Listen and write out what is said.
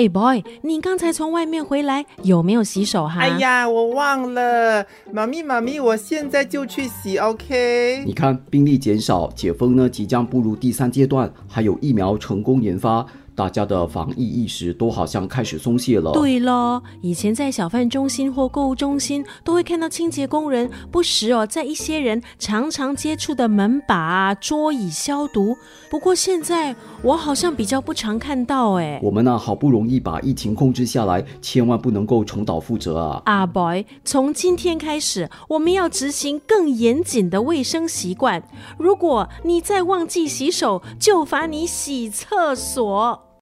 哎，boy，你刚才从外面回来，有没有洗手哈？哎呀，我忘了，妈咪妈咪，我现在就去洗，OK？你看，病例减少，解封呢即将步入第三阶段，还有疫苗成功研发。大家的防疫意识都好像开始松懈了。对了，以前在小贩中心或购物中心，都会看到清洁工人不时哦，在一些人常常接触的门把啊、桌椅消毒。不过现在我好像比较不常看到哎。我们呢，好不容易把疫情控制下来，千万不能够重蹈覆辙啊！啊，boy，从今天开始，我们要执行更严谨的卫生习惯。如果你再忘记洗手，就罚你洗厕所。